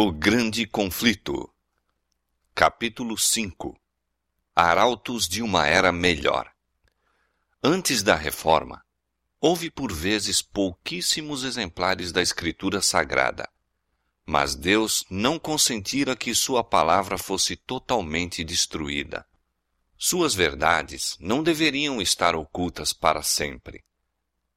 O Grande Conflito Capítulo 5 Arautos de uma Era Melhor Antes da Reforma, houve por vezes pouquíssimos exemplares da Escritura Sagrada, mas Deus não consentira que sua palavra fosse totalmente destruída. Suas verdades não deveriam estar ocultas para sempre.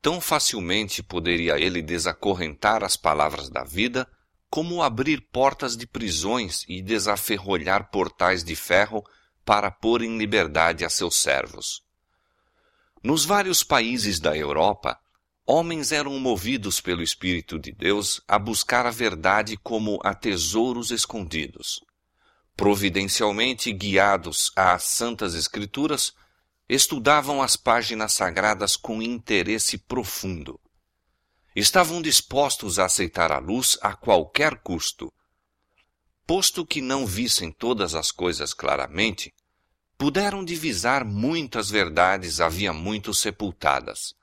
Tão facilmente poderia ele desacorrentar as palavras da vida como abrir portas de prisões e desaferrolhar portais de ferro para pôr em liberdade a seus servos. Nos vários países da Europa, homens eram movidos pelo Espírito de Deus a buscar a verdade como a tesouros escondidos. Providencialmente guiados às Santas Escrituras, estudavam as páginas sagradas com interesse profundo estavam dispostos a aceitar a luz a qualquer custo. Posto que não vissem todas as coisas claramente, puderam divisar muitas verdades havia muito sepultadas.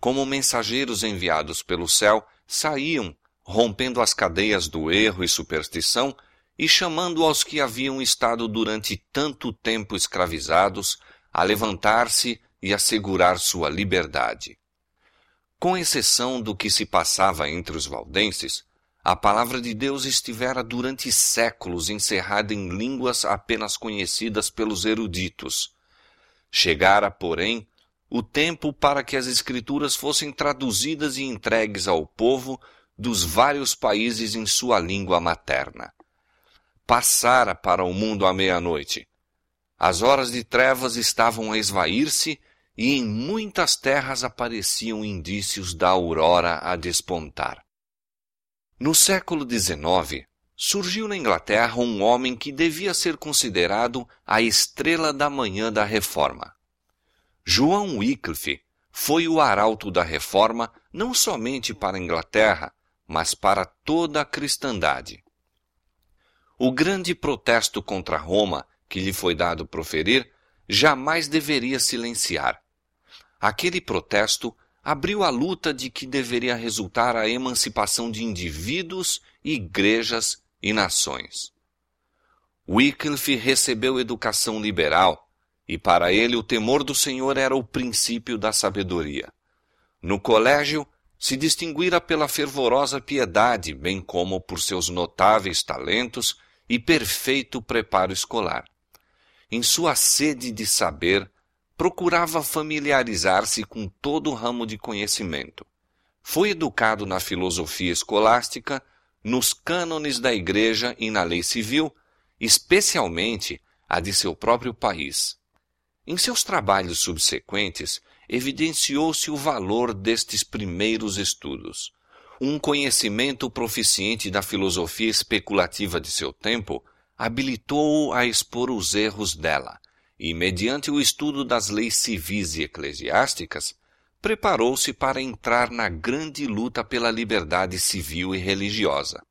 Como mensageiros enviados pelo céu, saíam, rompendo as cadeias do erro e superstição e chamando aos que haviam estado durante tanto tempo escravizados a levantar-se e assegurar sua liberdade. Com exceção do que se passava entre os valdenses, a palavra de Deus estivera durante séculos encerrada em línguas apenas conhecidas pelos eruditos. Chegara, porém, o tempo para que as Escrituras fossem traduzidas e entregues ao povo dos vários países em sua língua materna. Passara para o mundo à meia-noite. As horas de trevas estavam a esvair-se e em muitas terras apareciam indícios da aurora a despontar. No século XIX, surgiu na Inglaterra um homem que devia ser considerado a estrela da manhã da Reforma. João Wycliffe foi o arauto da Reforma não somente para a Inglaterra, mas para toda a cristandade. O grande protesto contra Roma que lhe foi dado proferir jamais deveria silenciar. Aquele protesto abriu a luta de que deveria resultar a emancipação de indivíduos, igrejas e nações. Wycliffe recebeu educação liberal e para ele o temor do Senhor era o princípio da sabedoria. No colégio, se distinguira pela fervorosa piedade, bem como por seus notáveis talentos e perfeito preparo escolar. Em sua sede de saber, procurava familiarizar-se com todo o ramo de conhecimento. Foi educado na filosofia escolástica, nos cânones da Igreja e na lei civil, especialmente a de seu próprio país. Em seus trabalhos subsequentes, evidenciou-se o valor destes primeiros estudos. Um conhecimento proficiente da filosofia especulativa de seu tempo habilitou-o a expor os erros dela e, mediante o estudo das leis civis e eclesiásticas, preparou-se para entrar na grande luta pela liberdade civil e religiosa.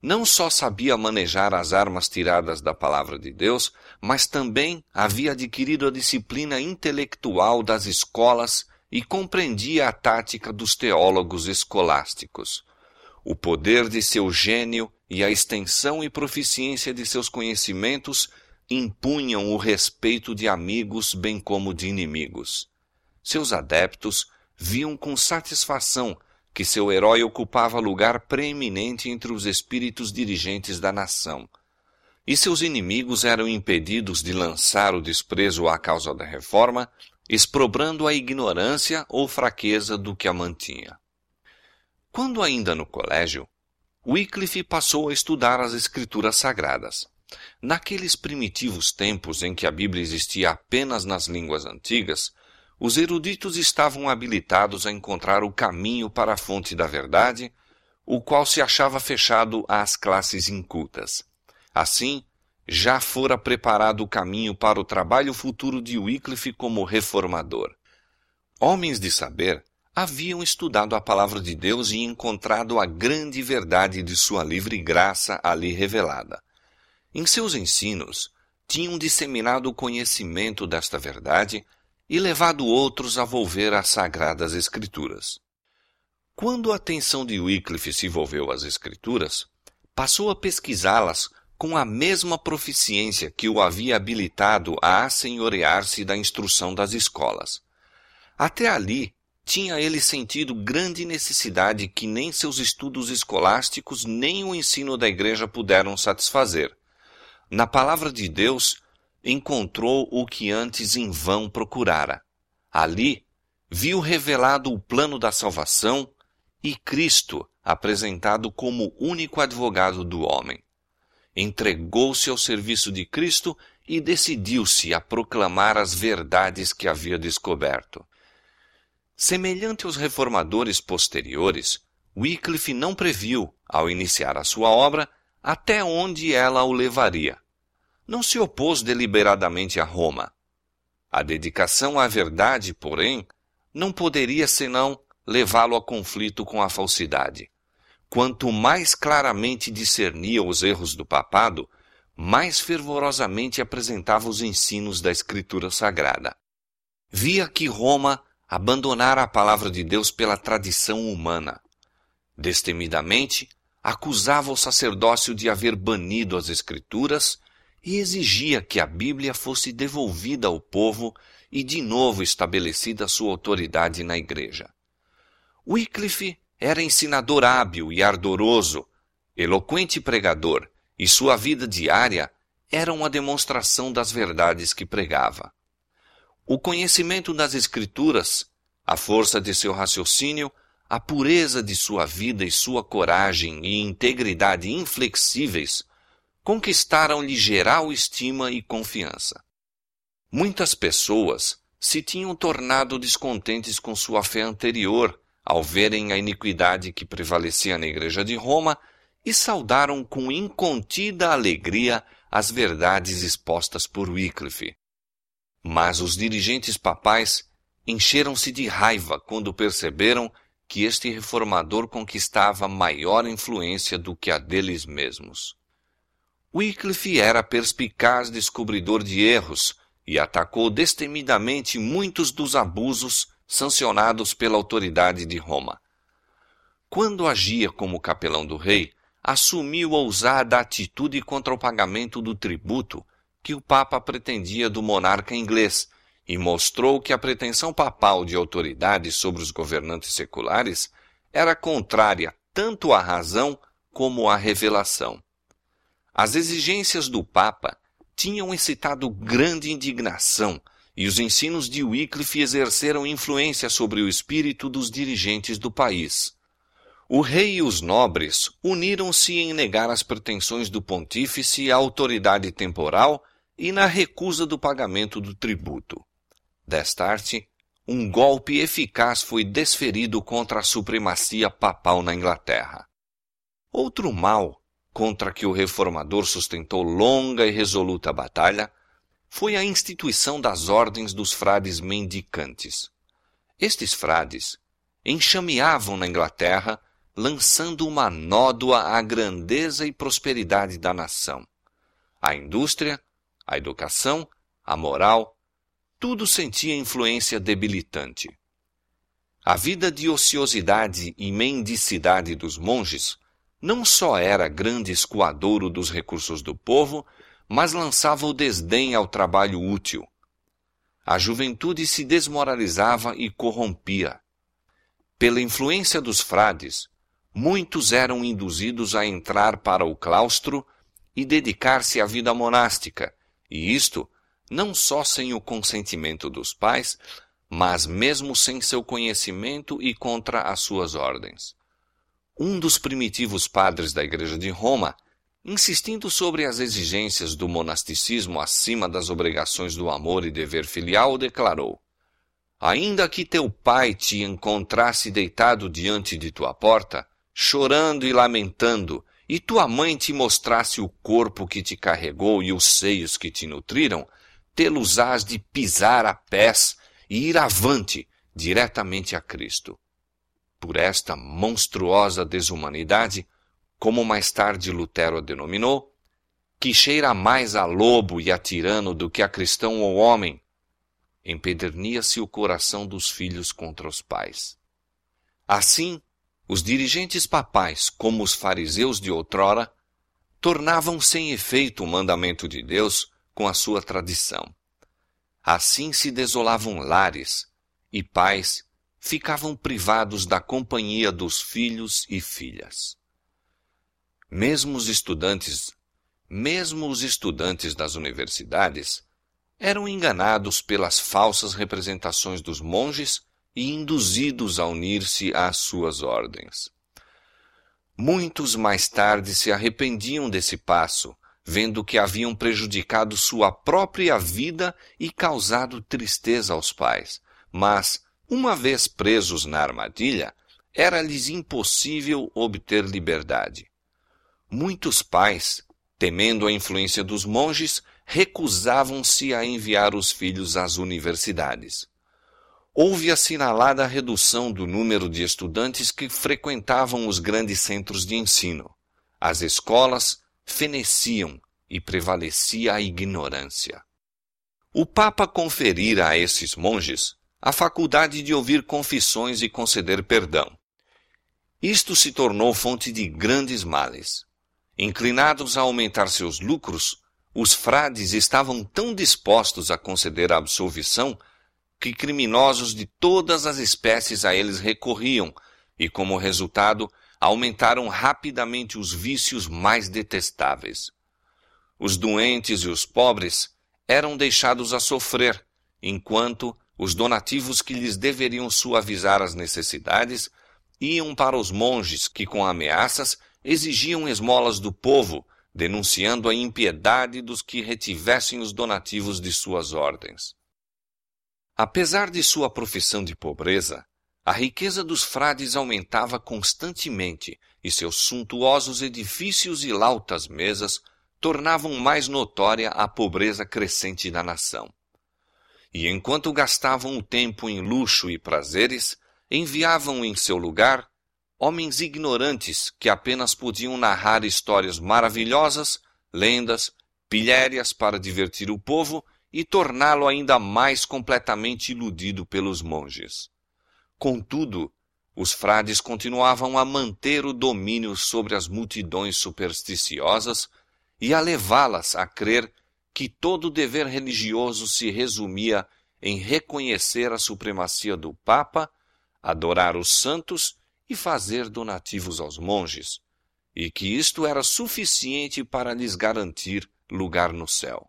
Não só sabia manejar as armas tiradas da palavra de Deus, mas também havia adquirido a disciplina intelectual das escolas e compreendia a tática dos teólogos escolásticos. O poder de seu gênio e a extensão e proficiência de seus conhecimentos impunham o respeito de amigos bem como de inimigos. Seus adeptos viam com satisfação que seu herói ocupava lugar preeminente entre os espíritos dirigentes da nação, e seus inimigos eram impedidos de lançar o desprezo à causa da reforma, exprobrando a ignorância ou fraqueza do que a mantinha. Quando ainda no colégio, Wycliffe passou a estudar as escrituras sagradas. Naqueles primitivos tempos em que a Bíblia existia apenas nas línguas antigas, os eruditos estavam habilitados a encontrar o caminho para a fonte da verdade, o qual se achava fechado às classes incultas. Assim, já fora preparado o caminho para o trabalho futuro de Wycliffe como reformador. Homens de saber haviam estudado a palavra de Deus e encontrado a grande verdade de sua livre graça ali revelada. Em seus ensinos, tinham disseminado o conhecimento desta verdade e levado outros a volver às sagradas Escrituras. Quando a atenção de Wycliffe se volveu às Escrituras, passou a pesquisá-las com a mesma proficiência que o havia habilitado a assenhorear-se da instrução das escolas. Até ali, tinha ele sentido grande necessidade que nem seus estudos escolásticos nem o ensino da igreja puderam satisfazer. Na palavra de Deus, encontrou o que antes em vão procurara. Ali, viu revelado o plano da salvação e Cristo apresentado como único advogado do homem. Entregou-se ao serviço de Cristo e decidiu-se a proclamar as verdades que havia descoberto. Semelhante aos reformadores posteriores, Wycliffe não previu, ao iniciar a sua obra, até onde ela o levaria. Não se opôs deliberadamente a Roma. A dedicação à verdade, porém, não poderia senão levá-lo a conflito com a falsidade. Quanto mais claramente discernia os erros do papado, mais fervorosamente apresentava os ensinos da Escritura Sagrada. Via que Roma abandonara a palavra de Deus pela tradição humana. Destemidamente, acusava o sacerdócio de haver banido as Escrituras e exigia que a Bíblia fosse devolvida ao povo e de novo estabelecida sua autoridade na Igreja. Wycliffe era ensinador hábil e ardoroso, eloquente pregador, e sua vida diária era uma demonstração das verdades que pregava. O conhecimento das Escrituras, a força de seu raciocínio, a pureza de sua vida e sua coragem e integridade inflexíveis conquistaram-lhe geral estima e confiança. Muitas pessoas se tinham tornado descontentes com sua fé anterior ao verem a iniquidade que prevalecia na Igreja de Roma e saudaram com incontida alegria as verdades expostas por Wycliffe. Mas os dirigentes papais encheram-se de raiva quando perceberam que este reformador conquistava maior influência do que a deles mesmos. Wycliffe era perspicaz descobridor de erros e atacou destemidamente muitos dos abusos sancionados pela autoridade de Roma. Quando agia como capelão do rei, assumiu ousada atitude contra o pagamento do tributo que o Papa pretendia do monarca inglês e mostrou que a pretensão papal de autoridade sobre os governantes seculares era contrária tanto à razão como à revelação. As exigências do Papa tinham excitado grande indignação e os ensinos de Wycliffe exerceram influência sobre o espírito dos dirigentes do país. O rei e os nobres uniram-se em negar as pretensões do pontífice à autoridade temporal e na recusa do pagamento do tributo. Desta arte, um golpe eficaz foi desferido contra a supremacia papal na Inglaterra. Outro mal contra que o reformador sustentou longa e resoluta batalha foi a instituição das ordens dos frades mendicantes. Estes frades enxameavam na Inglaterra, lançando uma nódoa à grandeza e prosperidade da nação. A indústria, a educação, a moral, tudo sentia influência debilitante. A vida de ociosidade e mendicidade dos monges não só era grande escoadouro dos recursos do povo, mas lançava o desdém ao trabalho útil. A juventude se desmoralizava e corrompia. Pela influência dos frades, muitos eram induzidos a entrar para o claustro e dedicar-se à vida monástica, e isto não só sem o consentimento dos pais, mas mesmo sem seu conhecimento e contra as suas ordens. Um dos primitivos padres da Igreja de Roma, insistindo sobre as exigências do monasticismo acima das obrigações do amor e dever filial, declarou: Ainda que teu pai te encontrasse deitado diante de tua porta, chorando e lamentando, e tua mãe te mostrasse o corpo que te carregou e os seios que te nutriram, tê-los ás de pisar a pés e ir avante diretamente a Cristo. Por esta monstruosa desumanidade, como mais tarde Lutero a denominou, que cheira mais a lobo e a tirano do que a cristão ou homem, empedernia-se o coração dos filhos contra os pais. Assim, os dirigentes papais, como os fariseus de outrora, tornavam sem efeito o mandamento de Deus com a sua tradição. Assim se desolavam lares, e pais ficavam privados da companhia dos filhos e filhas. Mesmo os estudantes, mesmo os estudantes das universidades, eram enganados pelas falsas representações dos monges e induzidos a unir-se às suas ordens. Muitos mais tarde se arrependiam desse passo, vendo que haviam prejudicado sua própria vida e causado tristeza aos pais. Mas, uma vez presos na armadilha, era-lhes impossível obter liberdade. Muitos pais, temendo a influência dos monges, recusavam-se a enviar os filhos às universidades houve assinalada a redução do número de estudantes que frequentavam os grandes centros de ensino. As escolas feneciam e prevalecia a ignorância. O Papa conferira a esses monges a faculdade de ouvir confissões e conceder perdão. Isto se tornou fonte de grandes males. Inclinados a aumentar seus lucros, os frades estavam tão dispostos a conceder a absolvição que criminosos de todas as espécies a eles recorriam e, como resultado, aumentaram rapidamente os vícios mais detestáveis. Os doentes e os pobres eram deixados a sofrer, enquanto os donativos que lhes deveriam suavizar as necessidades iam para os monges que, com ameaças, exigiam esmolas do povo, denunciando a impiedade dos que retivessem os donativos de suas ordens. Apesar de sua profissão de pobreza, a riqueza dos frades aumentava constantemente e seus suntuosos edifícios e lautas mesas tornavam mais notória a pobreza crescente da nação. E enquanto gastavam o tempo em luxo e prazeres, enviavam em seu lugar homens ignorantes que apenas podiam narrar histórias maravilhosas, lendas, pilhérias para divertir o povo e torná-lo ainda mais completamente iludido pelos monges. Contudo, os frades continuavam a manter o domínio sobre as multidões supersticiosas e a levá-las a crer que todo dever religioso se resumia em reconhecer a supremacia do Papa, adorar os santos e fazer donativos aos monges, e que isto era suficiente para lhes garantir lugar no céu.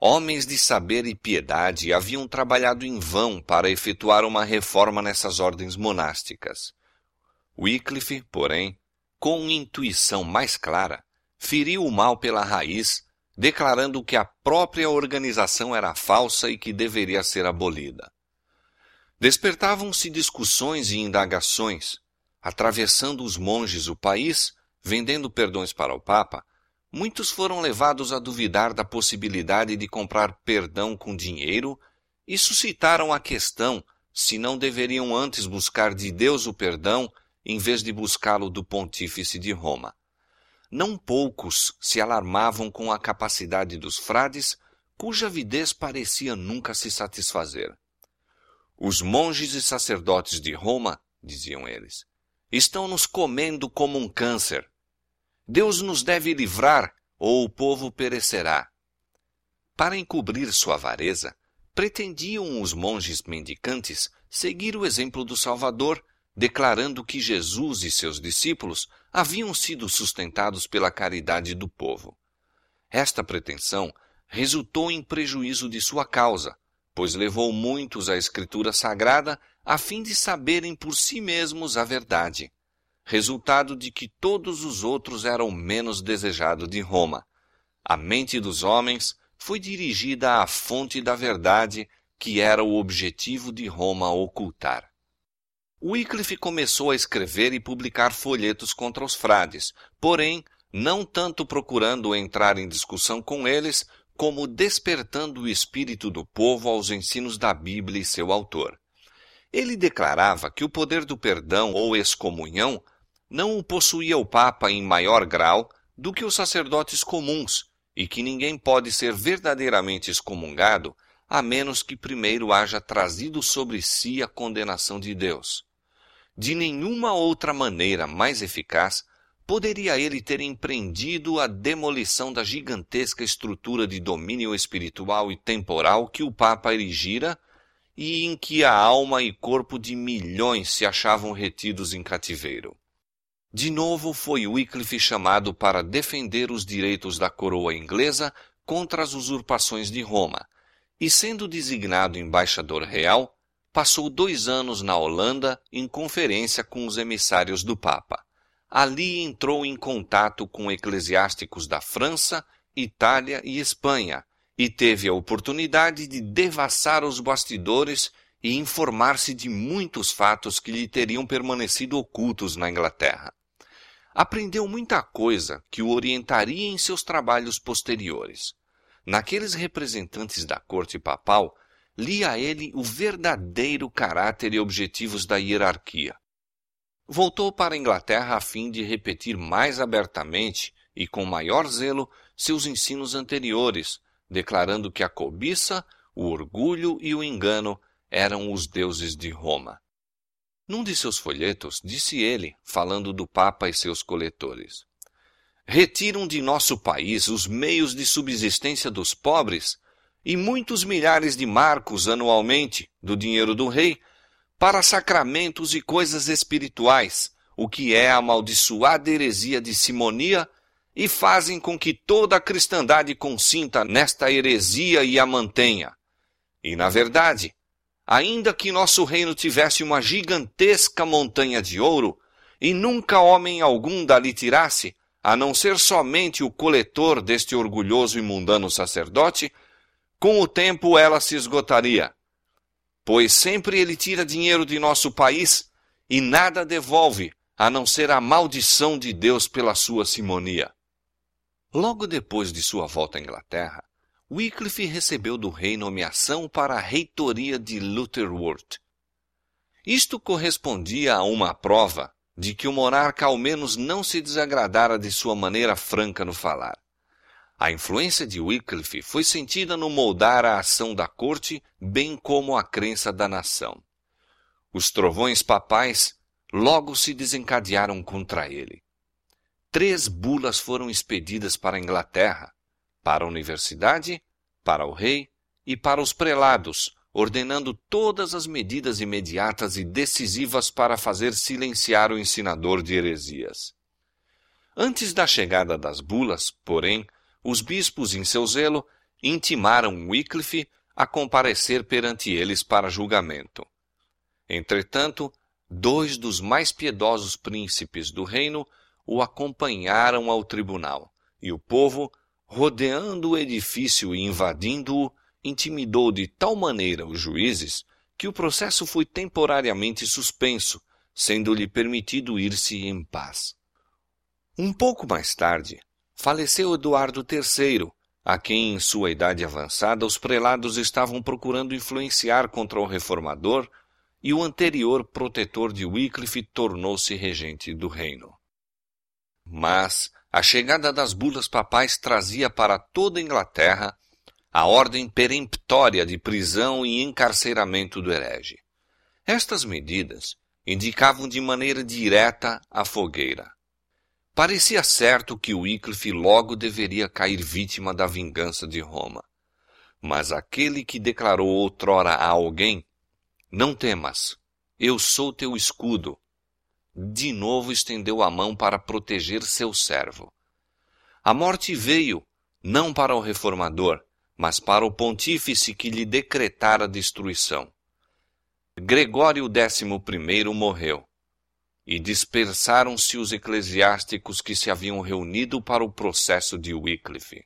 Homens de saber e piedade haviam trabalhado em vão para efetuar uma reforma nessas ordens monásticas. Wycliffe, porém, com intuição mais clara, feriu o mal pela raiz, declarando que a própria organização era falsa e que deveria ser abolida. Despertavam-se discussões e indagações, atravessando os monges o país, vendendo perdões para o Papa, muitos foram levados a duvidar da possibilidade de comprar perdão com dinheiro e suscitaram a questão se não deveriam antes buscar de Deus o perdão em vez de buscá-lo do pontífice de Roma. Não poucos se alarmavam com a capacidade dos frades, cuja avidez parecia nunca se satisfazer. Os monges e sacerdotes de Roma, diziam eles, estão nos comendo como um câncer. Deus nos deve livrar, ou o povo perecerá. Para encobrir sua avareza, pretendiam os monges mendicantes seguir o exemplo do Salvador, declarando que Jesus e seus discípulos haviam sido sustentados pela caridade do povo. Esta pretensão resultou em prejuízo de sua causa, pois levou muitos à Escritura Sagrada a fim de saberem por si mesmos a verdade resultado de que todos os outros eram menos desejados de Roma. A mente dos homens foi dirigida à fonte da verdade, que era o objetivo de Roma ocultar. Wycliffe começou a escrever e publicar folhetos contra os frades, porém, não tanto procurando entrar em discussão com eles, como despertando o espírito do povo aos ensinos da Bíblia e seu autor. Ele declarava que o poder do perdão ou excomunhão não o possuía o Papa em maior grau do que os sacerdotes comuns, e que ninguém pode ser verdadeiramente excomungado a menos que primeiro haja trazido sobre si a condenação de Deus. De nenhuma outra maneira mais eficaz poderia ele ter empreendido a demolição da gigantesca estrutura de domínio espiritual e temporal que o Papa erigira e em que a alma e corpo de milhões se achavam retidos em cativeiro. De novo foi Wycliffe chamado para defender os direitos da coroa inglesa contra as usurpações de Roma, e sendo designado embaixador real, passou dois anos na Holanda em conferência com os emissários do Papa. Ali entrou em contato com eclesiásticos da França, Itália e Espanha, e teve a oportunidade de devassar os bastidores e informar-se de muitos fatos que lhe teriam permanecido ocultos na Inglaterra aprendeu muita coisa que o orientaria em seus trabalhos posteriores. Naqueles representantes da corte papal, lia ele o verdadeiro caráter e objetivos da hierarquia. Voltou para a Inglaterra a fim de repetir mais abertamente e com maior zelo seus ensinos anteriores, declarando que a cobiça, o orgulho e o engano eram os deuses de Roma. Num de seus folhetos, disse ele, falando do Papa e seus coletores: Retiram de nosso país os meios de subsistência dos pobres e muitos milhares de marcos anualmente do dinheiro do rei para sacramentos e coisas espirituais, o que é a amaldiçoada heresia de simonia, e fazem com que toda a cristandade consinta nesta heresia e a mantenha. E, na verdade, ainda que nosso reino tivesse uma gigantesca montanha de ouro, e nunca homem algum dali tirasse, a não ser somente o coletor deste orgulhoso e mundano sacerdote, com o tempo ela se esgotaria. Pois sempre ele tira dinheiro de nosso país e nada devolve, a não ser a maldição de Deus pela sua simonia. Logo depois de sua volta à Inglaterra, Wycliffe recebeu do rei nomeação para a reitoria de Lutherworth. Isto correspondia a uma prova de que o monarca ao menos não se desagradara de sua maneira franca no falar. A influência de Wycliffe foi sentida no moldar a ação da corte, bem como a crença da nação. Os trovões papais logo se desencadearam contra ele. Três bulas foram expedidas para a Inglaterra, para a universidade, para o rei e para os prelados, ordenando todas as medidas imediatas e decisivas para fazer silenciar o ensinador de heresias. Antes da chegada das bulas, porém, os bispos, em seu zelo, intimaram Wycliffe a comparecer perante eles para julgamento. Entretanto, dois dos mais piedosos príncipes do reino o acompanharam ao tribunal, e o povo rodeando o edifício e invadindo-o, intimidou de tal maneira os juízes que o processo foi temporariamente suspenso, sendo-lhe permitido ir-se em paz. Um pouco mais tarde, faleceu Eduardo III, a quem, em sua idade avançada, os prelados estavam procurando influenciar contra o reformador, e o anterior protetor de Wycliffe tornou-se regente do reino. Mas a chegada das bulas papais trazia para toda a Inglaterra a ordem peremptória de prisão e encarceramento do herege. Estas medidas indicavam de maneira direta a fogueira. Parecia certo que Wycliffe logo deveria cair vítima da vingança de Roma. Mas aquele que declarou outrora a alguém: Não temas, eu sou teu escudo, de novo estendeu a mão para proteger seu servo. A morte veio, não para o reformador, mas para o pontífice que lhe decretara destruição. Gregório XI morreu, e dispersaram-se os eclesiásticos que se haviam reunido para o processo de Wycliffe.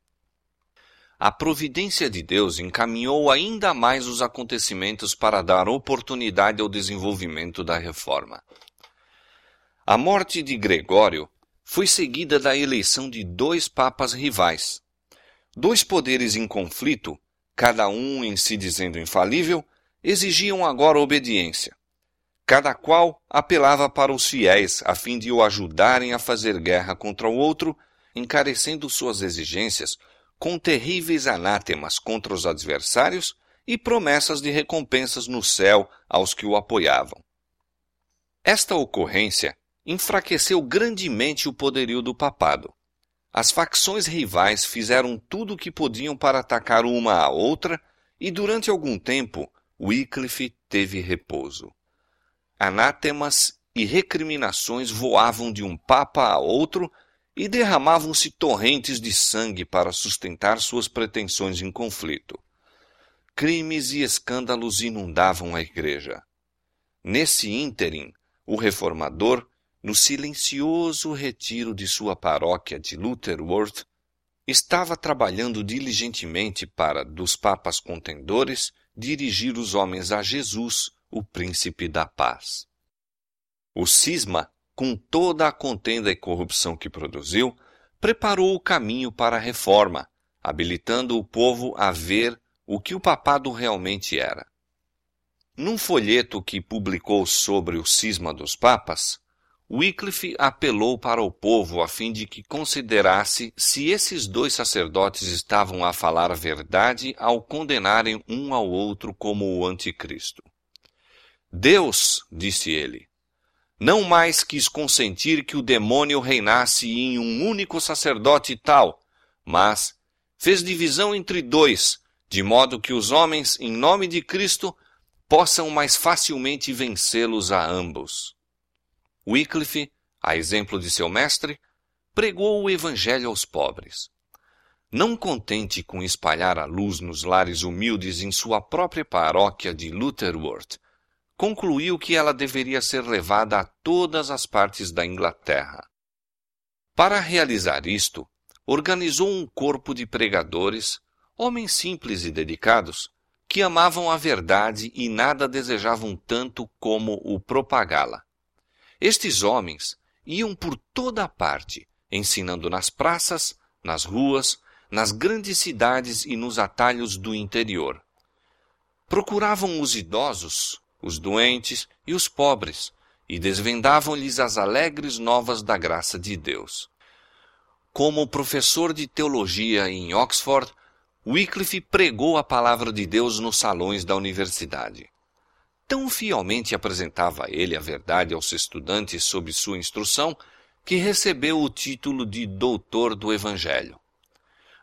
A providência de Deus encaminhou ainda mais os acontecimentos para dar oportunidade ao desenvolvimento da reforma. A morte de Gregório foi seguida da eleição de dois papas rivais. Dois poderes em conflito, cada um em si dizendo infalível, exigiam agora obediência. Cada qual apelava para os fiéis a fim de o ajudarem a fazer guerra contra o outro, encarecendo suas exigências com terríveis anátemas contra os adversários e promessas de recompensas no céu aos que o apoiavam. Esta ocorrência enfraqueceu grandemente o poderio do papado. As facções rivais fizeram tudo o que podiam para atacar uma a outra, e durante algum tempo Wycliffe teve repouso. Anátemas e recriminações voavam de um papa a outro e derramavam-se torrentes de sangue para sustentar suas pretensões em conflito. Crimes e escândalos inundavam a igreja. Nesse ínterim, o reformador no silencioso retiro de sua paróquia de Lutherworth, estava trabalhando diligentemente para, dos papas contendores, dirigir os homens a Jesus, o príncipe da paz. O cisma, com toda a contenda e corrupção que produziu, preparou o caminho para a reforma, habilitando o povo a ver o que o papado realmente era. Num folheto que publicou sobre o cisma dos papas, Wycliffe apelou para o povo a fim de que considerasse se esses dois sacerdotes estavam a falar a verdade ao condenarem um ao outro como o anticristo. Deus, disse ele, não mais quis consentir que o demônio reinasse em um único sacerdote tal, mas fez divisão entre dois, de modo que os homens, em nome de Cristo, possam mais facilmente vencê-los a ambos. Wycliffe, a exemplo de seu mestre, pregou o Evangelho aos pobres. Não contente com espalhar a luz nos lares humildes em sua própria paróquia de Lutherworth, concluiu que ela deveria ser levada a todas as partes da Inglaterra. Para realizar isto, organizou um corpo de pregadores, homens simples e dedicados, que amavam a verdade e nada desejavam tanto como o propagá-la. Estes homens iam por toda a parte, ensinando nas praças, nas ruas, nas grandes cidades e nos atalhos do interior. Procuravam os idosos, os doentes e os pobres, e desvendavam-lhes as alegres novas da graça de Deus. Como professor de teologia em Oxford, Wycliffe pregou a palavra de Deus nos salões da universidade. Tão fielmente apresentava ele a verdade aos estudantes sob sua instrução que recebeu o título de doutor do Evangelho.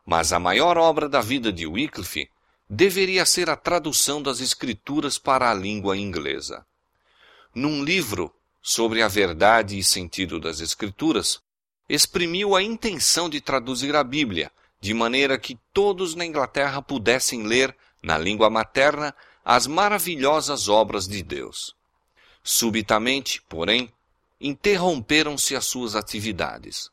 Mas a maior obra da vida de Wycliffe deveria ser a tradução das Escrituras para a língua inglesa. Num livro sobre a verdade e sentido das Escrituras, exprimiu a intenção de traduzir a Bíblia, de maneira que todos na Inglaterra pudessem ler, na língua materna, as maravilhosas obras de Deus. Subitamente, porém, interromperam-se as suas atividades.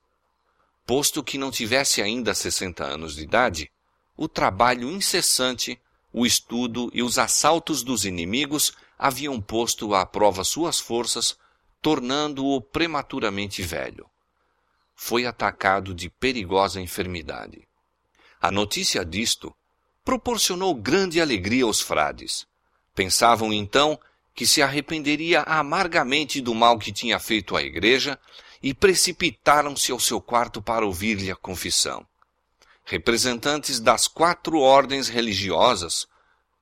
Posto que não tivesse ainda 60 anos de idade, o trabalho incessante, o estudo e os assaltos dos inimigos haviam posto à prova suas forças, tornando-o prematuramente velho. Foi atacado de perigosa enfermidade. A notícia disto proporcionou grande alegria aos frades. Pensavam então que se arrependeria amargamente do mal que tinha feito à igreja e precipitaram-se ao seu quarto para ouvir-lhe a confissão. Representantes das quatro ordens religiosas,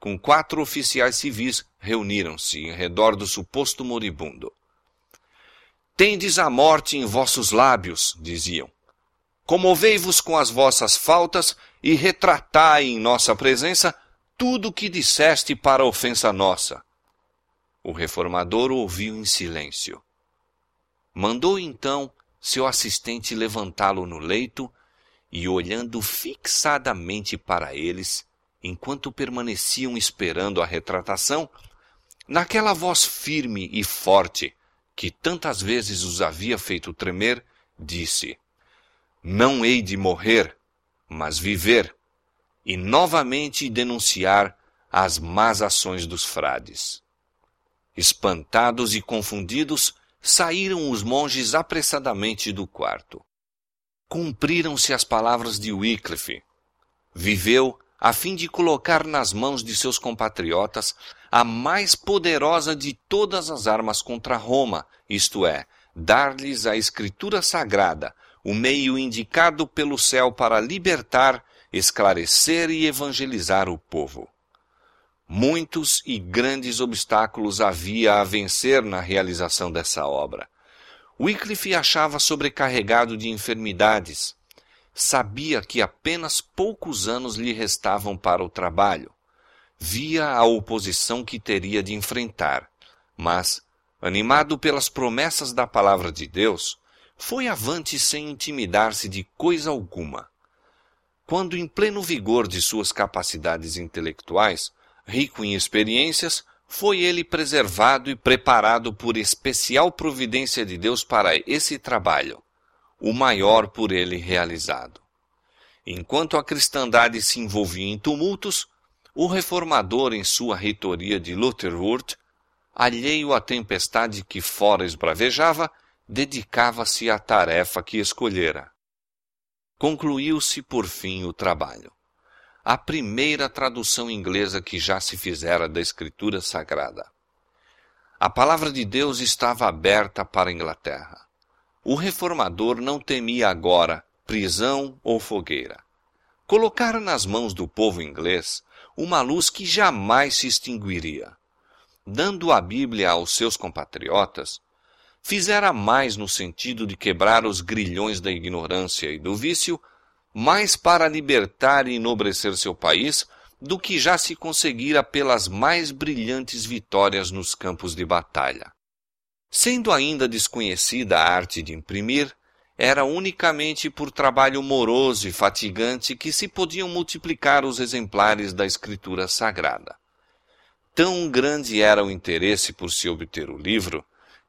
com quatro oficiais civis, reuniram-se em redor do suposto moribundo. Tendes a morte em vossos lábios, diziam. Comovei-vos com as vossas faltas e retratai em nossa presença tudo o que disseste para ofensa nossa. O reformador ouviu em silêncio. Mandou então seu assistente levantá-lo no leito e, olhando fixadamente para eles, enquanto permaneciam esperando a retratação, naquela voz firme e forte que tantas vezes os havia feito tremer, disse: Não hei de morrer, mas viver, e novamente denunciar as más ações dos frades. Espantados e confundidos, saíram os monges apressadamente do quarto. Cumpriram-se as palavras de Wycliffe. Viveu a fim de colocar nas mãos de seus compatriotas a mais poderosa de todas as armas contra Roma, isto é, dar-lhes a Escritura Sagrada, o meio indicado pelo céu para libertar, esclarecer e evangelizar o povo. Muitos e grandes obstáculos havia a vencer na realização dessa obra. Wycliffe achava sobrecarregado de enfermidades. Sabia que apenas poucos anos lhe restavam para o trabalho. Via a oposição que teria de enfrentar, mas, animado pelas promessas da palavra de Deus, foi avante sem intimidar-se de coisa alguma. Quando, em pleno vigor de suas capacidades intelectuais, rico em experiências, foi ele preservado e preparado por especial providência de Deus para esse trabalho, o maior por ele realizado. Enquanto a cristandade se envolvia em tumultos, o reformador, em sua reitoria de Lutherwort, alheio à tempestade que fora esbravejava, dedicava-se à tarefa que escolhera. Concluiu-se por fim o trabalho. A primeira tradução inglesa que já se fizera da Escritura Sagrada. A palavra de Deus estava aberta para a Inglaterra. O reformador não temia agora prisão ou fogueira. Colocara nas mãos do povo inglês uma luz que jamais se extinguiria. Dando a Bíblia aos seus compatriotas, fizera mais no sentido de quebrar os grilhões da ignorância e do vício, mais para libertar e enobrecer seu país do que já se conseguira pelas mais brilhantes vitórias nos campos de batalha. Sendo ainda desconhecida a arte de imprimir, era unicamente por trabalho moroso e fatigante que se podiam multiplicar os exemplares da Escritura Sagrada. Tão grande era o interesse por se obter o livro,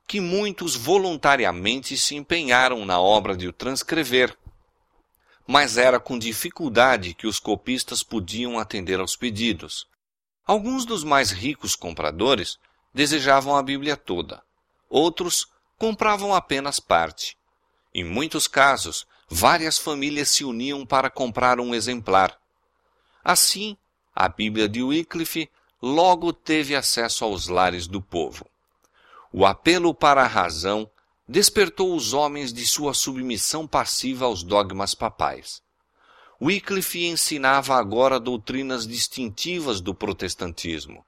que muitos voluntariamente se empenharam na obra de o transcrever. Mas era com dificuldade que os copistas podiam atender aos pedidos. Alguns dos mais ricos compradores desejavam a Bíblia toda, outros compravam apenas parte. Em muitos casos, várias famílias se uniam para comprar um exemplar. Assim, a Bíblia de Wycliffe logo teve acesso aos lares do povo. O apelo para a razão despertou os homens de sua submissão passiva aos dogmas papais. Wycliffe ensinava agora doutrinas distintivas do protestantismo,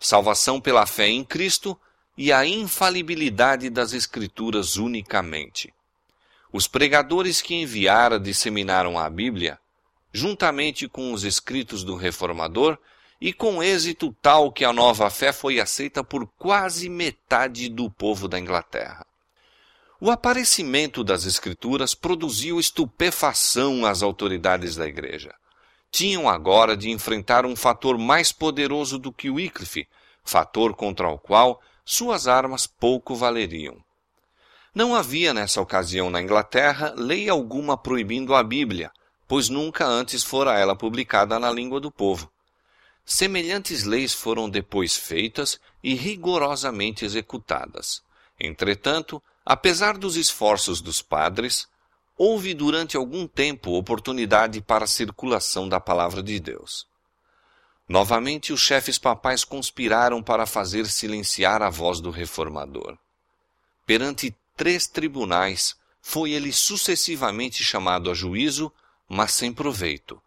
salvação pela fé em Cristo e a infalibilidade das Escrituras unicamente. Os pregadores que enviara disseminaram a Bíblia, juntamente com os escritos do Reformador, e com êxito tal que a nova fé foi aceita por quase metade do povo da Inglaterra. O aparecimento das Escrituras produziu estupefação às autoridades da Igreja. Tinham agora de enfrentar um fator mais poderoso do que Wycliffe, fator contra o qual suas armas pouco valeriam. Não havia nessa ocasião na Inglaterra lei alguma proibindo a Bíblia, pois nunca antes fora ela publicada na língua do povo. Semelhantes leis foram depois feitas e rigorosamente executadas. Entretanto, apesar dos esforços dos padres, houve durante algum tempo oportunidade para a circulação da palavra de Deus. Novamente, os chefes papais conspiraram para fazer silenciar a voz do reformador. Perante três tribunais, foi ele sucessivamente chamado a juízo, mas sem proveito,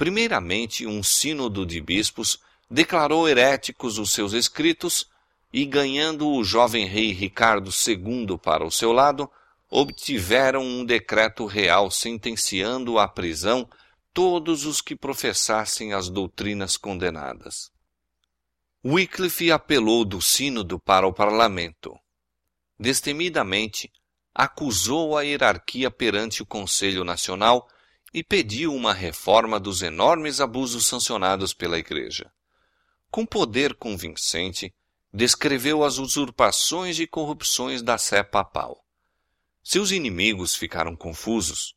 Primeiramente, um sínodo de bispos declarou heréticos os seus escritos e, ganhando o jovem rei Ricardo II para o seu lado, obtiveram um decreto real sentenciando à prisão todos os que professassem as doutrinas condenadas. Wycliffe apelou do sínodo para o parlamento. Destemidamente, acusou a hierarquia perante o Conselho Nacional e pediu uma reforma dos enormes abusos sancionados pela Igreja. Com poder convincente, descreveu as usurpações e corrupções da sé papal. Seus inimigos ficaram confusos.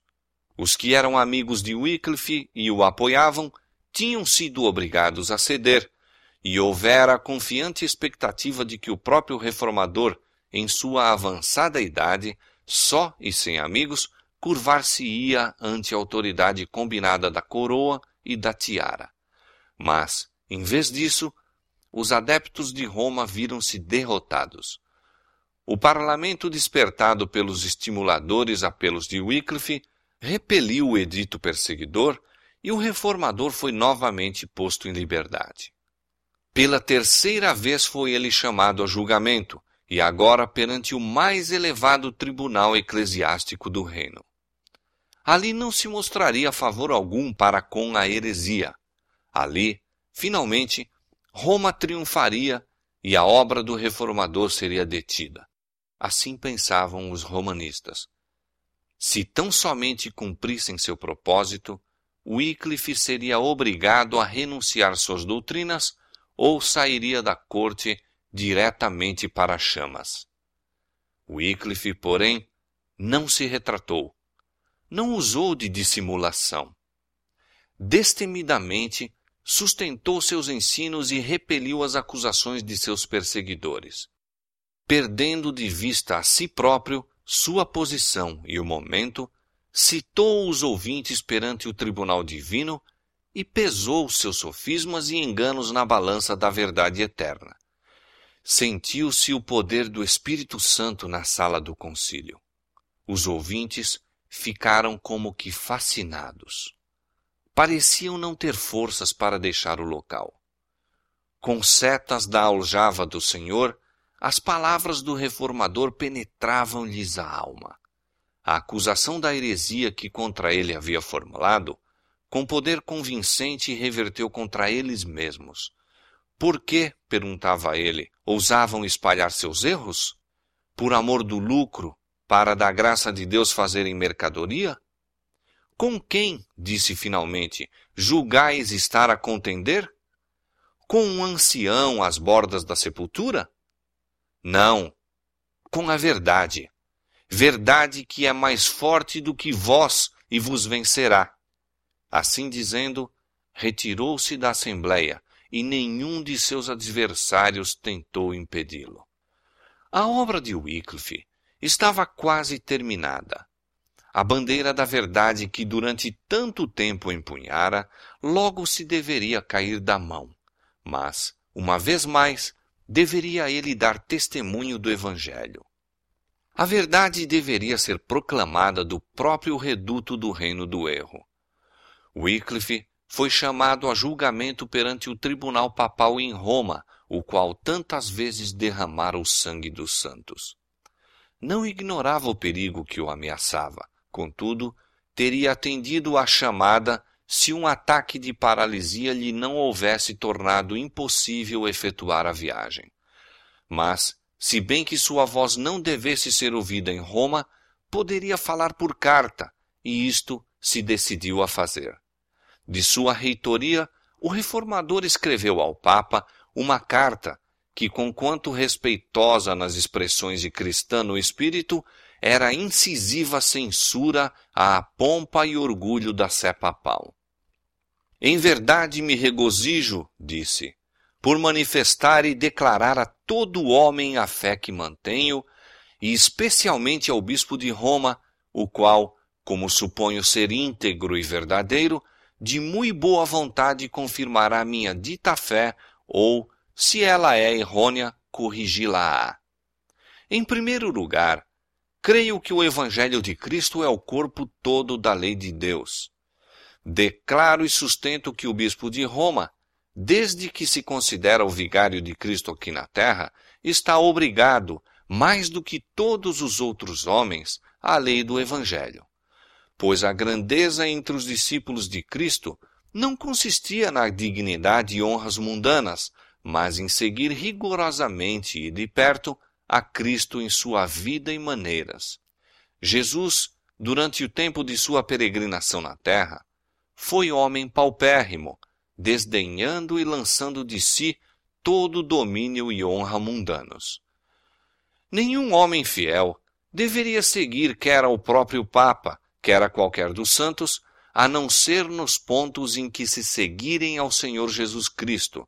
Os que eram amigos de Wycliffe e o apoiavam tinham sido obrigados a ceder, e houvera a confiante expectativa de que o próprio reformador, em sua avançada idade, só e sem amigos, curvar-se-ia ante a autoridade combinada da coroa e da tiara. Mas, em vez disso, os adeptos de Roma viram-se derrotados. O parlamento, despertado pelos estimuladores apelos de Wycliffe, repeliu o edito perseguidor e o reformador foi novamente posto em liberdade. Pela terceira vez foi ele chamado a julgamento e agora perante o mais elevado tribunal eclesiástico do reino. Ali não se mostraria favor algum para com a heresia. Ali, finalmente, Roma triunfaria e a obra do reformador seria detida. Assim pensavam os romanistas. Se tão somente cumprissem seu propósito, Wycliffe seria obrigado a renunciar suas doutrinas ou sairia da corte diretamente para as chamas. Wycliffe, porém, não se retratou, não usou de dissimulação. Destemidamente sustentou seus ensinos e repeliu as acusações de seus perseguidores. Perdendo de vista a si próprio, sua posição e o momento, citou os ouvintes perante o tribunal divino e pesou seus sofismas e enganos na balança da verdade eterna. Sentiu-se o poder do Espírito Santo na sala do concílio. Os ouvintes ficaram como que fascinados. Pareciam não ter forças para deixar o local. Com setas da aljava do Senhor, as palavras do reformador penetravam-lhes a alma. A acusação da heresia que contra ele havia formulado com poder convincente reverteu contra eles mesmos. Por que, perguntava ele, ousavam espalhar seus erros? Por amor do lucro, para da graça de Deus fazerem mercadoria? Com quem, disse finalmente, julgais estar a contender? Com um ancião às bordas da sepultura? Não, com a verdade. Verdade que é mais forte do que vós e vos vencerá. Assim dizendo, retirou-se da Assembleia e nenhum de seus adversários tentou impedi-lo. A obra de Wycliffe estava quase terminada. A bandeira da verdade que durante tanto tempo empunhara, logo se deveria cair da mão. Mas, uma vez mais, deveria ele dar testemunho do Evangelho. A verdade deveria ser proclamada do próprio reduto do reino do erro. Wycliffe foi chamado a julgamento perante o tribunal papal em Roma, o qual tantas vezes derramara o sangue dos santos. Não ignorava o perigo que o ameaçava, contudo, teria atendido à chamada se um ataque de paralisia lhe não houvesse tornado impossível efetuar a viagem. Mas, se bem que sua voz não devesse ser ouvida em Roma, poderia falar por carta, e isto se decidiu a fazer de sua reitoria, o reformador escreveu ao Papa uma carta que, conquanto respeitosa nas expressões de cristã no espírito, era incisiva censura à pompa e orgulho da sé papal. Em verdade me regozijo, disse, por manifestar e declarar a todo homem a fé que mantenho, e especialmente ao bispo de Roma, o qual, como suponho ser íntegro e verdadeiro, de muito boa vontade confirmará minha dita fé, ou, se ela é errônea, corrigi-la-á. Em primeiro lugar, creio que o Evangelho de Cristo é o corpo todo da lei de Deus. Declaro e sustento que o bispo de Roma, desde que se considera o vigário de Cristo aqui na terra, está obrigado, mais do que todos os outros homens, à lei do Evangelho pois a grandeza entre os discípulos de Cristo não consistia na dignidade e honras mundanas, mas em seguir rigorosamente e de perto a Cristo em sua vida e maneiras. Jesus, durante o tempo de sua peregrinação na terra, foi homem paupérrimo, desdenhando e lançando de si todo domínio e honra mundanos. Nenhum homem fiel deveria seguir quer ao próprio Papa, quer a qualquer dos santos, a não ser nos pontos em que se seguirem ao Senhor Jesus Cristo.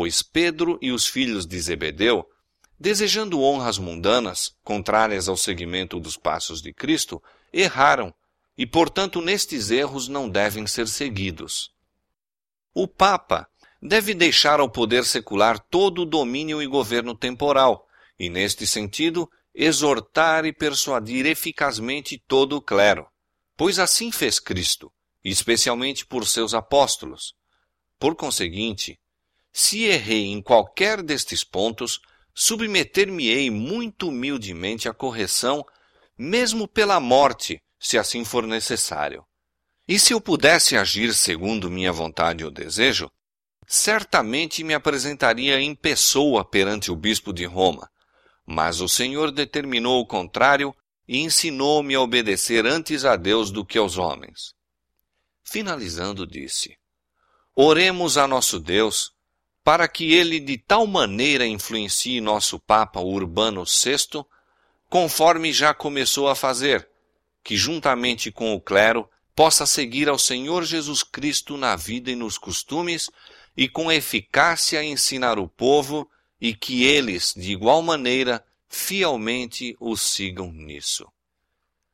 Pois Pedro e os filhos de Zebedeu, desejando honras mundanas, contrárias ao seguimento dos passos de Cristo, erraram, e portanto nestes erros não devem ser seguidos. O Papa deve deixar ao poder secular todo o domínio e governo temporal, e neste sentido exortar e persuadir eficazmente todo o clero, pois assim fez Cristo, especialmente por seus apóstolos. Por conseguinte, se errei em qualquer destes pontos, submeter-me-ei muito humildemente à correção, mesmo pela morte, se assim for necessário. E se eu pudesse agir segundo minha vontade ou desejo, certamente me apresentaria em pessoa perante o bispo de Roma. Mas o Senhor determinou o contrário e ensinou-me a obedecer antes a Deus do que aos homens. Finalizando, disse: Oremos a nosso Deus para que ele de tal maneira influencie nosso Papa Urbano VI, conforme já começou a fazer, que juntamente com o clero possa seguir ao Senhor Jesus Cristo na vida e nos costumes e com eficácia ensinar o povo e que eles, de igual maneira, fielmente o sigam nisso.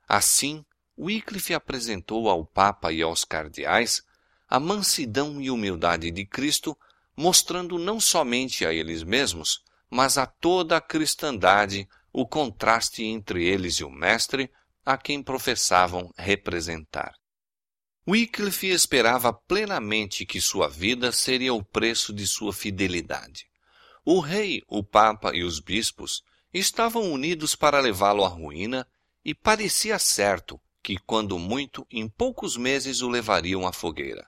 Assim, Wycliffe apresentou ao Papa e aos cardeais a mansidão e humildade de Cristo, mostrando não somente a eles mesmos, mas a toda a cristandade o contraste entre eles e o Mestre, a quem professavam representar. Wycliffe esperava plenamente que sua vida seria o preço de sua fidelidade. O rei, o papa e os bispos estavam unidos para levá-lo à ruína e parecia certo que, quando muito, em poucos meses o levariam à fogueira.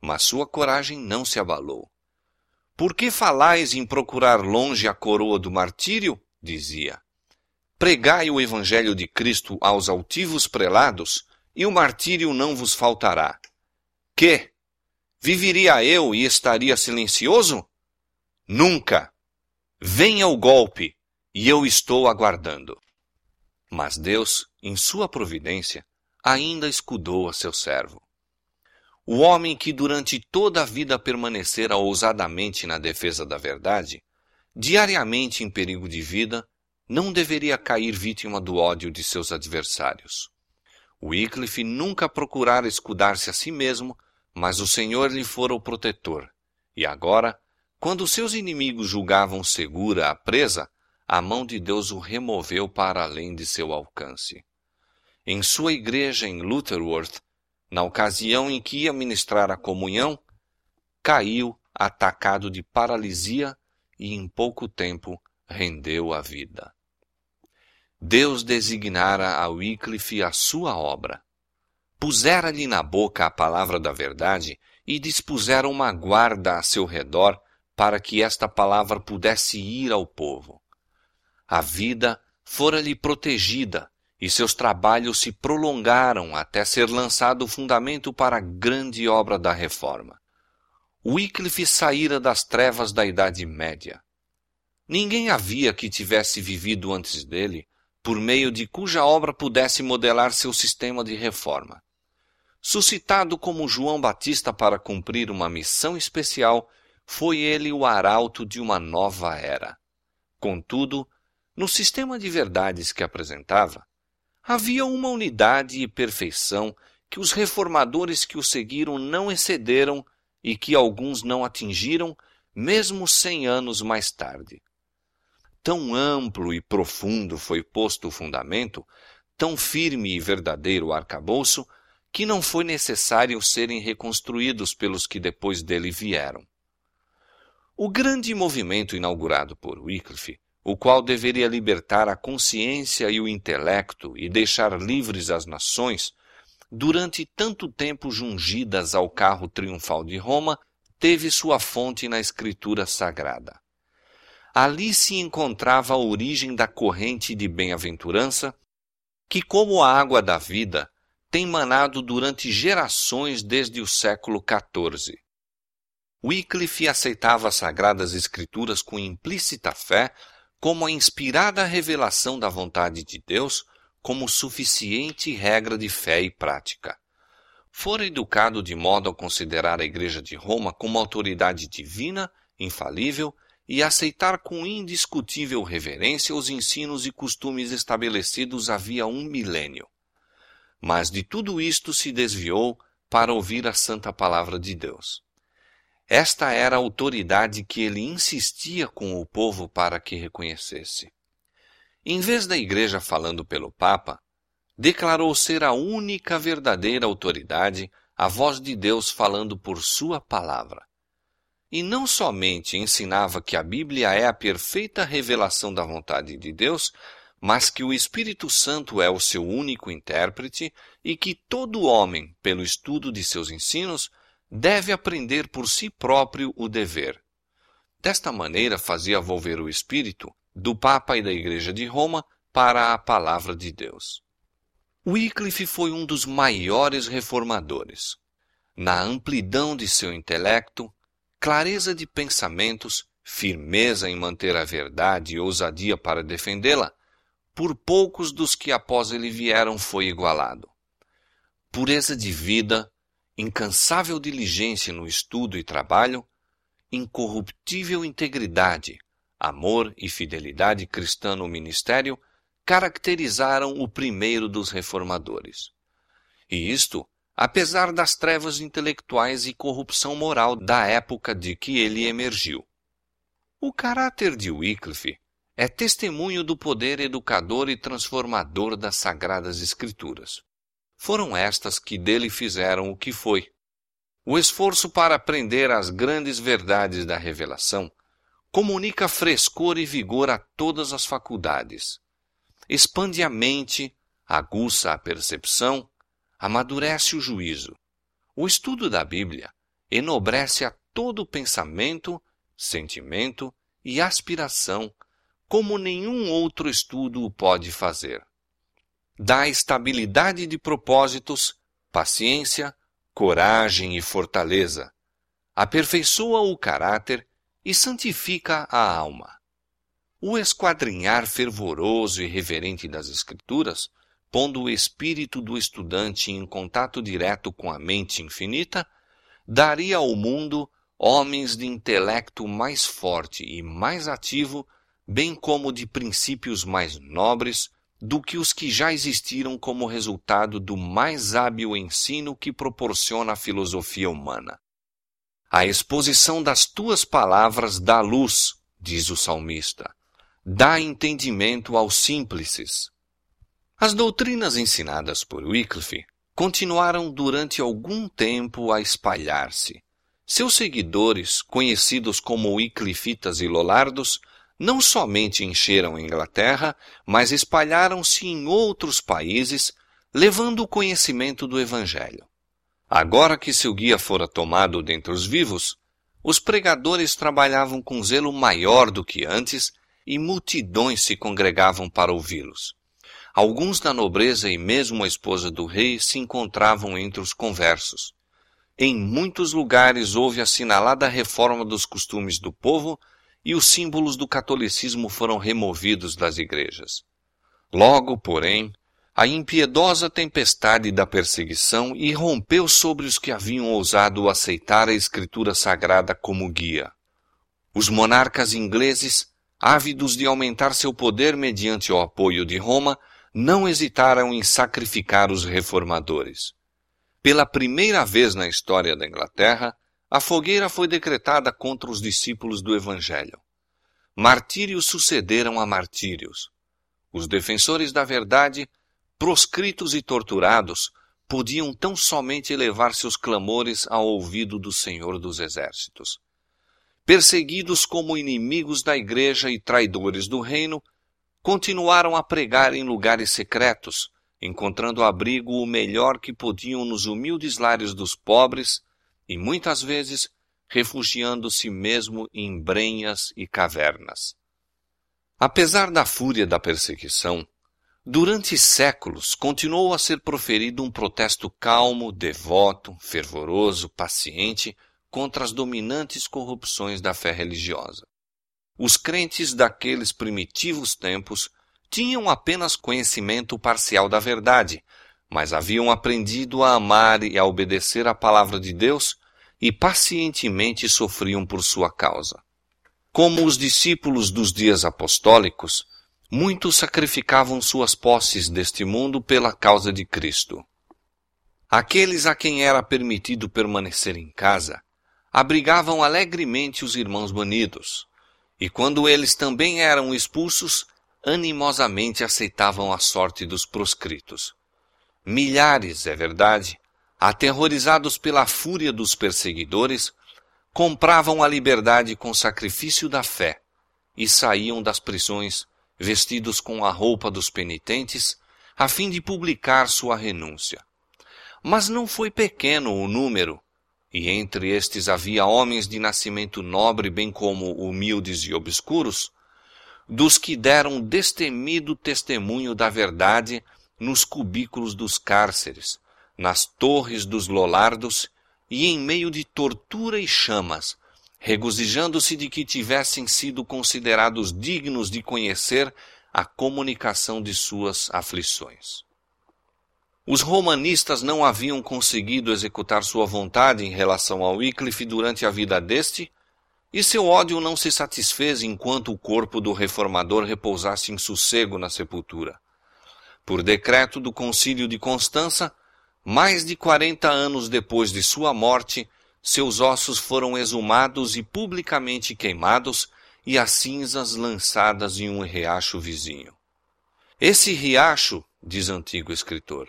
Mas sua coragem não se abalou. Por que falais em procurar longe a coroa do martírio? dizia. Pregai o evangelho de Cristo aos altivos prelados, e o martírio não vos faltará. Que? Viveria eu e estaria silencioso? Nunca! Venha o golpe, e eu estou aguardando. Mas Deus, em sua providência, ainda escudou a seu servo. O homem que durante toda a vida permanecera ousadamente na defesa da verdade, diariamente em perigo de vida, não deveria cair vítima do ódio de seus adversários. Wycliffe nunca procurara escudar-se a si mesmo, mas o Senhor lhe fora o protetor. E agora, quando seus inimigos julgavam segura a presa, a mão de Deus o removeu para além de seu alcance. Em sua igreja em Lutherworth, na ocasião em que ia ministrar a comunhão, caiu atacado de paralisia e em pouco tempo rendeu a vida. Deus designara a Wycliffe a sua obra. Pusera-lhe na boca a palavra da verdade e dispusera uma guarda a seu redor para que esta palavra pudesse ir ao povo. A vida fora-lhe protegida e seus trabalhos se prolongaram até ser lançado o fundamento para a grande obra da reforma. Wycliffe saíra das trevas da Idade Média. Ninguém havia que tivesse vivido antes dele por meio de cuja obra pudesse modelar seu sistema de reforma. Suscitado como João Batista para cumprir uma missão especial, foi ele o arauto de uma nova era. Contudo, no sistema de verdades que apresentava, havia uma unidade e perfeição que os reformadores que o seguiram não excederam e que alguns não atingiram, mesmo cem anos mais tarde tão amplo e profundo foi posto o fundamento, tão firme e verdadeiro o arcabouço, que não foi necessário serem reconstruídos pelos que depois dele vieram. O grande movimento inaugurado por Wycliffe, o qual deveria libertar a consciência e o intelecto e deixar livres as nações, durante tanto tempo jungidas ao carro triunfal de Roma, teve sua fonte na Escritura Sagrada. Ali se encontrava a origem da corrente de bem-aventurança, que, como a água da vida, tem manado durante gerações desde o século XIV. Wycliffe aceitava as Sagradas Escrituras com implícita fé como a inspirada revelação da vontade de Deus como suficiente regra de fé e prática. Fora educado de modo a considerar a Igreja de Roma como autoridade divina, infalível e aceitar com indiscutível reverência os ensinos e costumes estabelecidos havia um milênio. Mas de tudo isto se desviou para ouvir a santa palavra de Deus. Esta era a autoridade que ele insistia com o povo para que reconhecesse. Em vez da igreja falando pelo Papa, declarou ser a única verdadeira autoridade, a voz de Deus falando por sua palavra. e não somente ensinava que a Bíblia é a perfeita revelação da vontade de Deus, mas que o Espírito Santo é o seu único intérprete e que todo homem, pelo estudo de seus ensinos, deve aprender por si próprio o dever. Desta maneira fazia volver o espírito do Papa e da Igreja de Roma para a palavra de Deus. Wycliffe foi um dos maiores reformadores. Na amplidão de seu intelecto, clareza de pensamentos, firmeza em manter a verdade e ousadia para defendê-la, por poucos dos que após ele vieram foi igualado. Pureza de vida, incansável diligência no estudo e trabalho, incorruptível integridade, amor e fidelidade cristã no ministério caracterizaram o primeiro dos reformadores. E isto, apesar das trevas intelectuais e corrupção moral da época de que ele emergiu. O caráter de Wycliffe é testemunho do poder educador e transformador das Sagradas Escrituras. Foram estas que dele fizeram o que foi. O esforço para aprender as grandes verdades da revelação comunica frescor e vigor a todas as faculdades. Expande a mente, aguça a percepção, amadurece o juízo. O estudo da Bíblia enobrece a todo pensamento, sentimento e aspiração como nenhum outro estudo o pode fazer. Dá estabilidade de propósitos, paciência, coragem e fortaleza. Aperfeiçoa o caráter e santifica a alma. O esquadrinhar fervoroso e reverente das Escrituras, pondo o espírito do estudante em contato direto com a mente infinita, daria ao mundo homens de intelecto mais forte e mais ativo bem como de princípios mais nobres do que os que já existiram como resultado do mais hábil ensino que proporciona a filosofia humana. A exposição das tuas palavras dá luz, diz o salmista, dá entendimento aos simples. As doutrinas ensinadas por Wycliffe continuaram durante algum tempo a espalhar-se. Seus seguidores, conhecidos como Wycliffitas e Lollardos, não somente encheram a Inglaterra, mas espalharam-se em outros países, levando o conhecimento do Evangelho. Agora que seu guia fora tomado dentre os vivos, os pregadores trabalhavam com zelo maior do que antes e multidões se congregavam para ouvi-los. Alguns da nobreza e mesmo a esposa do rei se encontravam entre os conversos. Em muitos lugares houve assinalada reforma dos costumes do povo e os símbolos do catolicismo foram removidos das igrejas. Logo, porém, a impiedosa tempestade da perseguição irrompeu sobre os que haviam ousado aceitar a Escritura Sagrada como guia. Os monarcas ingleses, ávidos de aumentar seu poder mediante o apoio de Roma, não hesitaram em sacrificar os reformadores. Pela primeira vez na história da Inglaterra, a fogueira foi decretada contra os discípulos do Evangelho. Martírios sucederam a martírios. Os defensores da verdade, proscritos e torturados, podiam tão somente elevar seus clamores ao ouvido do Senhor dos Exércitos. Perseguidos como inimigos da Igreja e traidores do reino, continuaram a pregar em lugares secretos, encontrando abrigo o melhor que podiam nos humildes lares dos pobres e muitas vezes refugiando-se mesmo em brenhas e cavernas. Apesar da fúria da perseguição, durante séculos continuou a ser proferido um protesto calmo, devoto, fervoroso, paciente contra as dominantes corrupções da fé religiosa. Os crentes daqueles primitivos tempos tinham apenas conhecimento parcial da verdade, mas haviam aprendido a amar e a obedecer à palavra de Deus e pacientemente sofriam por sua causa. Como os discípulos dos dias apostólicos, muitos sacrificavam suas posses deste mundo pela causa de Cristo. Aqueles a quem era permitido permanecer em casa abrigavam alegremente os irmãos banidos, e quando eles também eram expulsos, animosamente aceitavam a sorte dos proscritos. Milhares, é verdade, aterrorizados pela fúria dos perseguidores, compravam a liberdade com sacrifício da fé e saíam das prisões vestidos com a roupa dos penitentes, a fim de publicar sua renúncia. Mas não foi pequeno o número, e entre estes havia homens de nascimento nobre, bem como humildes e obscuros, dos que deram destemido testemunho da verdade nos cubículos dos cárceres, nas torres dos lolardos e em meio de tortura e chamas, regozijando-se de que tivessem sido considerados dignos de conhecer a comunicação de suas aflições. Os romanistas não haviam conseguido executar sua vontade em relação ao Wycliffe durante a vida deste, e seu ódio não se satisfez enquanto o corpo do reformador repousasse em sossego na sepultura. Por decreto do Concílio de Constança, mais de quarenta anos depois de sua morte, seus ossos foram exumados e publicamente queimados, e as cinzas lançadas em um riacho vizinho. Esse riacho, diz antigo escritor,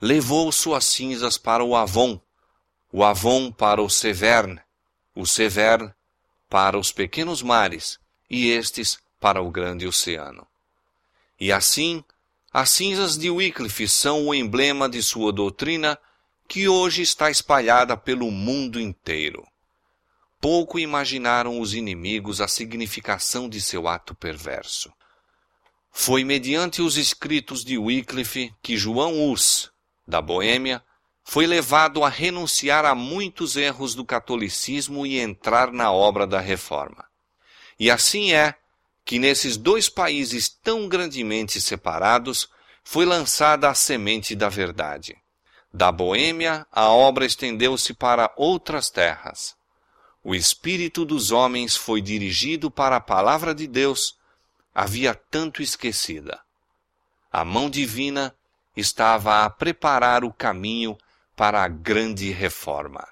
levou suas cinzas para o Avon, o Avon para o Severn, o Severn para os pequenos mares, e estes para o grande oceano. E assim as cinzas de Wycliffe são o emblema de sua doutrina, que hoje está espalhada pelo mundo inteiro. Pouco imaginaram os inimigos a significação de seu ato perverso. Foi mediante os escritos de Wycliffe que João Hus, da Boêmia, foi levado a renunciar a muitos erros do catolicismo e entrar na obra da reforma. E assim é que nesses dois países tão grandemente separados foi lançada a semente da verdade. Da Boêmia, a obra estendeu-se para outras terras. O espírito dos homens foi dirigido para a palavra de Deus, havia tanto esquecida. A mão divina estava a preparar o caminho para a grande reforma.